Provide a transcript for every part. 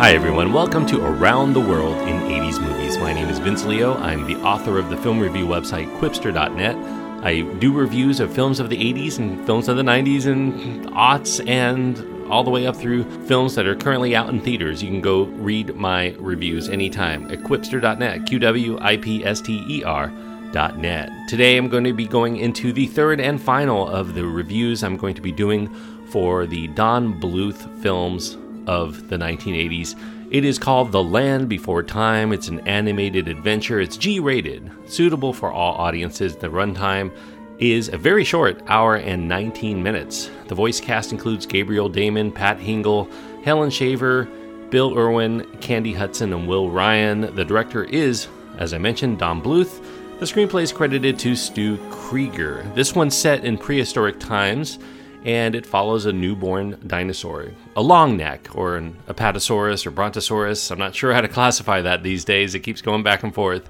Hi, everyone. Welcome to Around the World in 80s Movies. My name is Vince Leo. I'm the author of the film review website Qwipster.net. I do reviews of films of the 80s and films of the 90s and aughts and all the way up through films that are currently out in theaters. You can go read my reviews anytime at Qwipster.net. Q W I P S T E R.net. Today I'm going to be going into the third and final of the reviews I'm going to be doing for the Don Bluth films of the 1980s. It is called The Land Before Time. It's an animated adventure. It's G rated, suitable for all audiences. The runtime is a very short hour and 19 minutes. The voice cast includes Gabriel Damon, Pat Hingle, Helen Shaver, Bill Erwin, Candy Hutson, and Will Ryan. The director is, as I mentioned, Don Bluth. The screenplay is credited to Stu Krieger. This one's set in prehistoric times and it follows a newborn dinosaur, a long neck, or an apatosaurus or brontosaurus. I'm not sure how to classify that these days. It keeps going back and forth.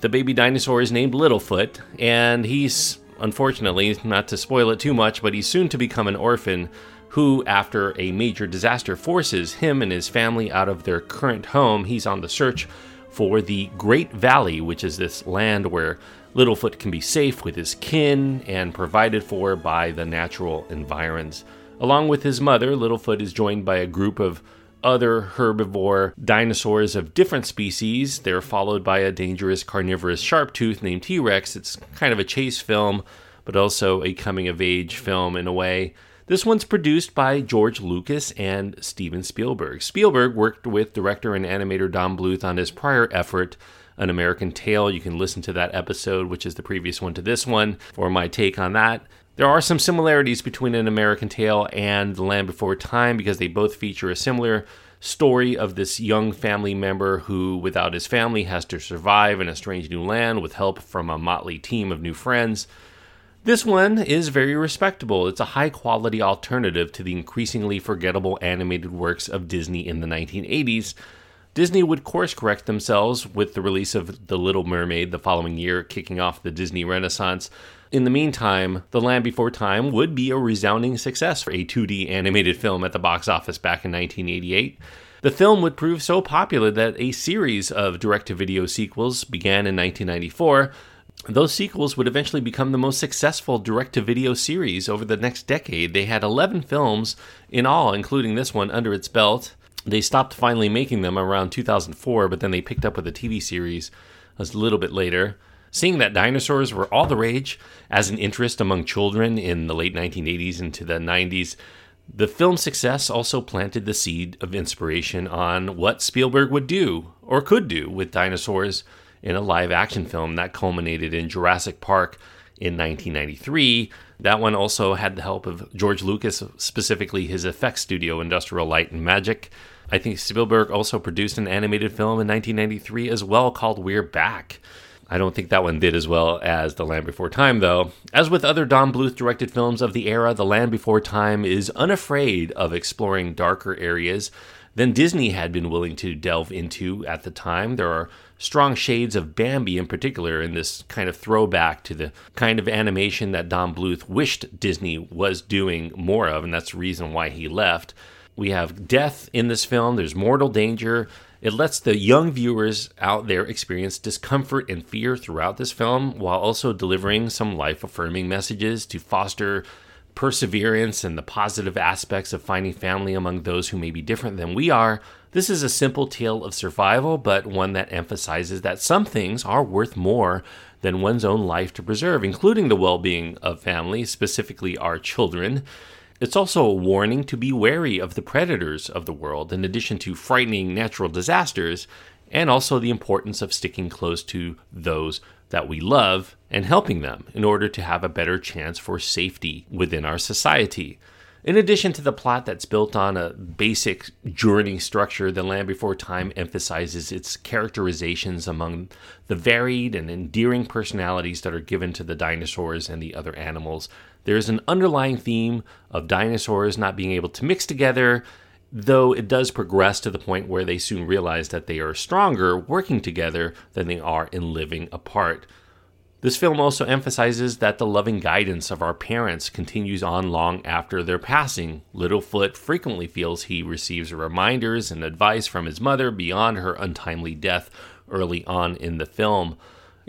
The baby dinosaur is named Littlefoot, and he's, unfortunately, not to spoil it too much, but he's soon to become an orphan who, after a major disaster, forces him and his family out of their current home. He's on the search for the Great Valley, which is this land where Littlefoot can be safe with his kin and provided for by the natural environs. Along with his mother, Littlefoot is joined by a group of other herbivore dinosaurs of different species. They're followed by a dangerous carnivorous sharp tooth named T Rex. It's kind of a chase film, but also a coming of age film in a way. This one's produced by George Lucas and Steven Spielberg. Spielberg worked with director and animator Don Bluth on his prior effort, An American Tail. You can listen to that episode, which is the previous one to this one, for my take on that. There are some similarities between An American Tail and The Land Before Time because they both feature a similar story of this young family member who, without his family, has to survive in a strange new land with help from a motley team of new friends. This one is very respectable. It's a high quality alternative to the increasingly forgettable animated works of Disney in the 1980s. Disney would course correct themselves with the release of The Little Mermaid the following year, kicking off the Disney Renaissance. In the meantime, The Land Before Time would be a resounding success for a 2D animated film at the box office back in 1988. The film would prove so popular that a series of direct to video sequels began in 1994 those sequels would eventually become the most successful direct to video series over the next decade. They had 11 films in all, including this one, under its belt. They stopped finally making them around 2004, but then they picked up with a TV series a little bit later. Seeing that dinosaurs were all the rage as an interest among children in the late 1980s into the 90s, the film's success also planted the seed of inspiration on what Spielberg would do or could do with dinosaurs in a live action film that culminated in Jurassic Park in 1993. That one also had the help of George Lucas, specifically his effects studio, Industrial Light and Magic. I think Spielberg also produced an animated film in 1993 as well called We're Back. I don't think that one did as well as The Land Before Time, though. As with other Don Bluth directed films of the era, The Land Before Time is unafraid of exploring darker areas than Disney had been willing to delve into at the time. There are strong shades of Bambi in particular in this kind of throwback to the kind of animation that Don Bluth wished Disney was doing more of, and that's the reason why he left. We have death in this film, there's mortal danger. It lets the young viewers out there experience discomfort and fear throughout this film while also delivering some life affirming messages to foster perseverance and the positive aspects of finding family among those who may be different than we are, this is a simple tale of survival, but one that emphasizes that some things are worth more than one's own life to preserve, including the well being of family, specifically our children. It's also a warning to be wary of the predators of the world, in addition to frightening natural disasters, and also the importance of sticking close to those that we love and helping them in order to have a better chance for safety within our society. In addition to the plot that's built on a basic journey structure, The Land Before Time emphasizes its characterizations among the varied and endearing personalities that are given to the dinosaurs and the other animals. There is an underlying theme of dinosaurs not being able to mix together, though it does progress to the point where they soon realize that they are stronger working together than they are in living apart. This film also emphasizes that the loving guidance of our parents continues on long after their passing. Littlefoot frequently feels he receives reminders and advice from his mother beyond her untimely death early on in the film.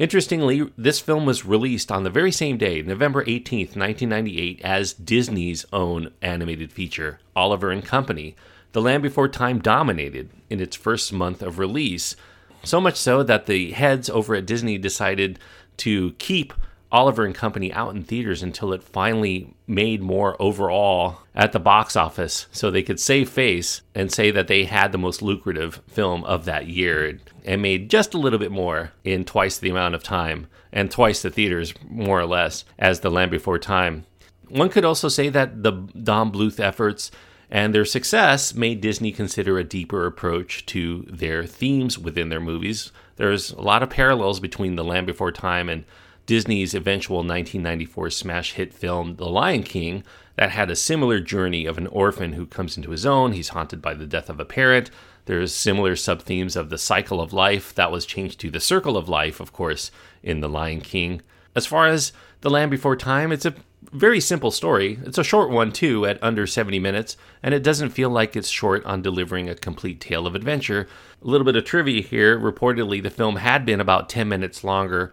Interestingly, this film was released on the very same day, November 18th, 1998, as Disney's own animated feature, Oliver and Company. The Land Before Time dominated in its first month of release, so much so that the heads over at Disney decided to keep Oliver and Company out in theaters until it finally made more overall at the box office so they could save face and say that they had the most lucrative film of that year and made just a little bit more in twice the amount of time and twice the theaters more or less as The Land Before Time. One could also say that the Don Bluth efforts and their success made Disney consider a deeper approach to their themes within their movies. There's a lot of parallels between The Land Before Time and Disney's eventual 1994 smash hit film, The Lion King, that had a similar journey of an orphan who comes into his own. He's haunted by the death of a parent. There's similar sub themes of the cycle of life that was changed to the circle of life, of course, in The Lion King. As far as The Land Before Time, it's a very simple story. It's a short one, too, at under 70 minutes, and it doesn't feel like it's short on delivering a complete tale of adventure. A little bit of trivia here reportedly, the film had been about 10 minutes longer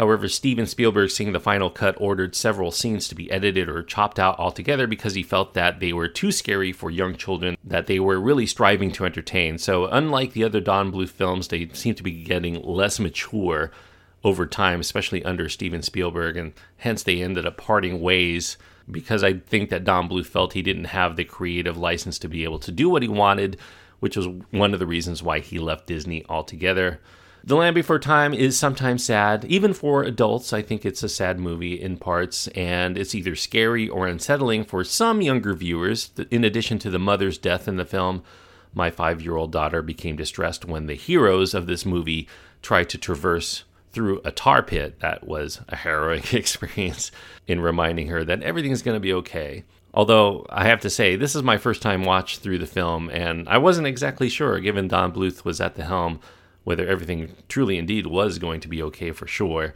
However, Steven Spielberg, seeing the final cut, ordered several scenes to be edited or chopped out altogether because he felt that they were too scary for young children, that they were really striving to entertain. So, unlike the other Don Bluth films, they seem to be getting less mature over time, especially under Steven Spielberg, and hence they ended up parting ways because I think that Don Bluth felt he didn't have the creative license to be able to do what he wanted, which was one of the reasons why he left Disney altogether. The Land Before Time is sometimes sad. Even for adults, I think it's a sad movie in parts, and it's either scary or unsettling for some younger viewers. In addition to the mother's death in the film, my five year old daughter became distressed when the heroes of this movie tried to traverse through a tar pit. That was a harrowing experience in reminding her that everything's going to be okay. Although I have to say, this is my first time watch through the film, and I wasn't exactly sure, given Don Bluth was at the helm whether everything truly indeed was going to be okay for sure.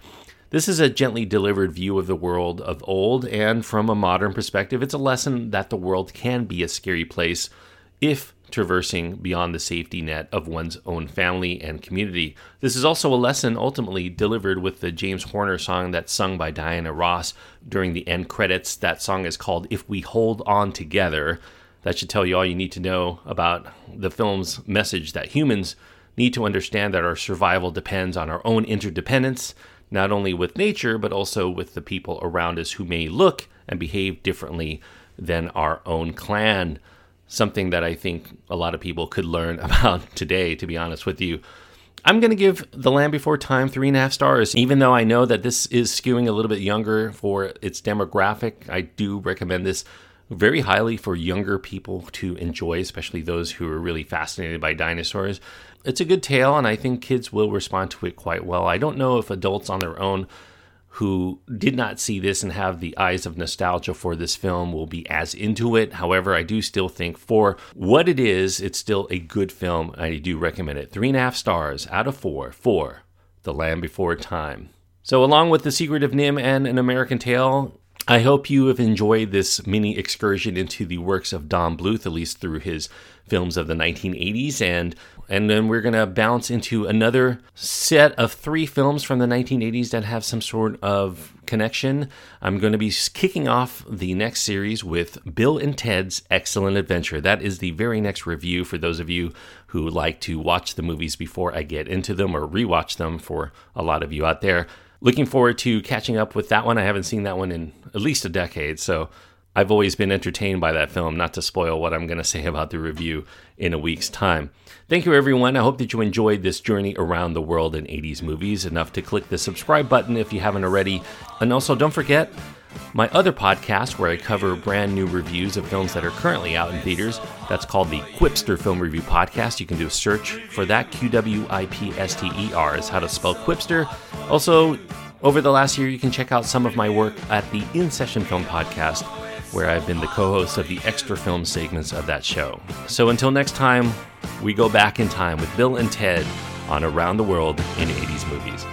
This is a gently delivered view of the world of old, and from a modern perspective, it's a lesson that the world can be a scary place if traversing beyond the safety net of one's own family and community. This is also a lesson ultimately delivered with the James Horner song that's sung by Diana Ross during the end credits. That song is called If We Hold On Together. That should tell you all you need to know about the film's message that humans need to understand that our survival depends on our own interdependence, not only with nature, but also with the people around us who may look and behave differently than our own clan. Something that I think a lot of people could learn about today, to be honest with you. I'm going to give The Land Before Time three and a half stars. Even though I know that this is skewing a little bit younger for its demographic, I do recommend this very highly for younger people to enjoy, especially those who are really fascinated by dinosaurs. It's a good tale, and I think kids will respond to it quite well. I don't know if adults on their own who did not see this and have the eyes of nostalgia for this film will be as into it. However, I do still think for what it is, it's still a good film. I do recommend it. Three and a half stars out of four for The Land Before Time. So, along with The Secret of NIMH and An American Tail, I hope you have enjoyed this mini excursion into the works of Don Bluth, at least through his films of the 1980s, and and then we're gonna bounce into another set of three films from the 1980s that have some sort of connection. I'm going to be kicking off the next series with Bill and Ted's Excellent Adventure. That is the very next review for those of you who like to watch the movies before I get into them or rewatch them. For a lot of you out there looking forward to catching up with that one. I haven't seen that one in at least a decade, so I've always been entertained by that film, not to spoil what I'm going to say about the review in a week's time. Thank you, everyone. I hope that you enjoyed this journey around the world in 80s movies enough to click the subscribe button if you haven't already. And also, don't forget my other podcast where I cover brand new reviews of films that are currently out in theaters. That's called the Qwipster Film Review Podcast. You can do a search for that. Q W I P S T E R is how to spell Qwipster. Also, over the last year, you can check out some of my work at the In Session Film Podcast, where I've been the co host of the extra film segments of that show. So until next time, we go back in time with Bill and Ted on Around the World in 80s Movies.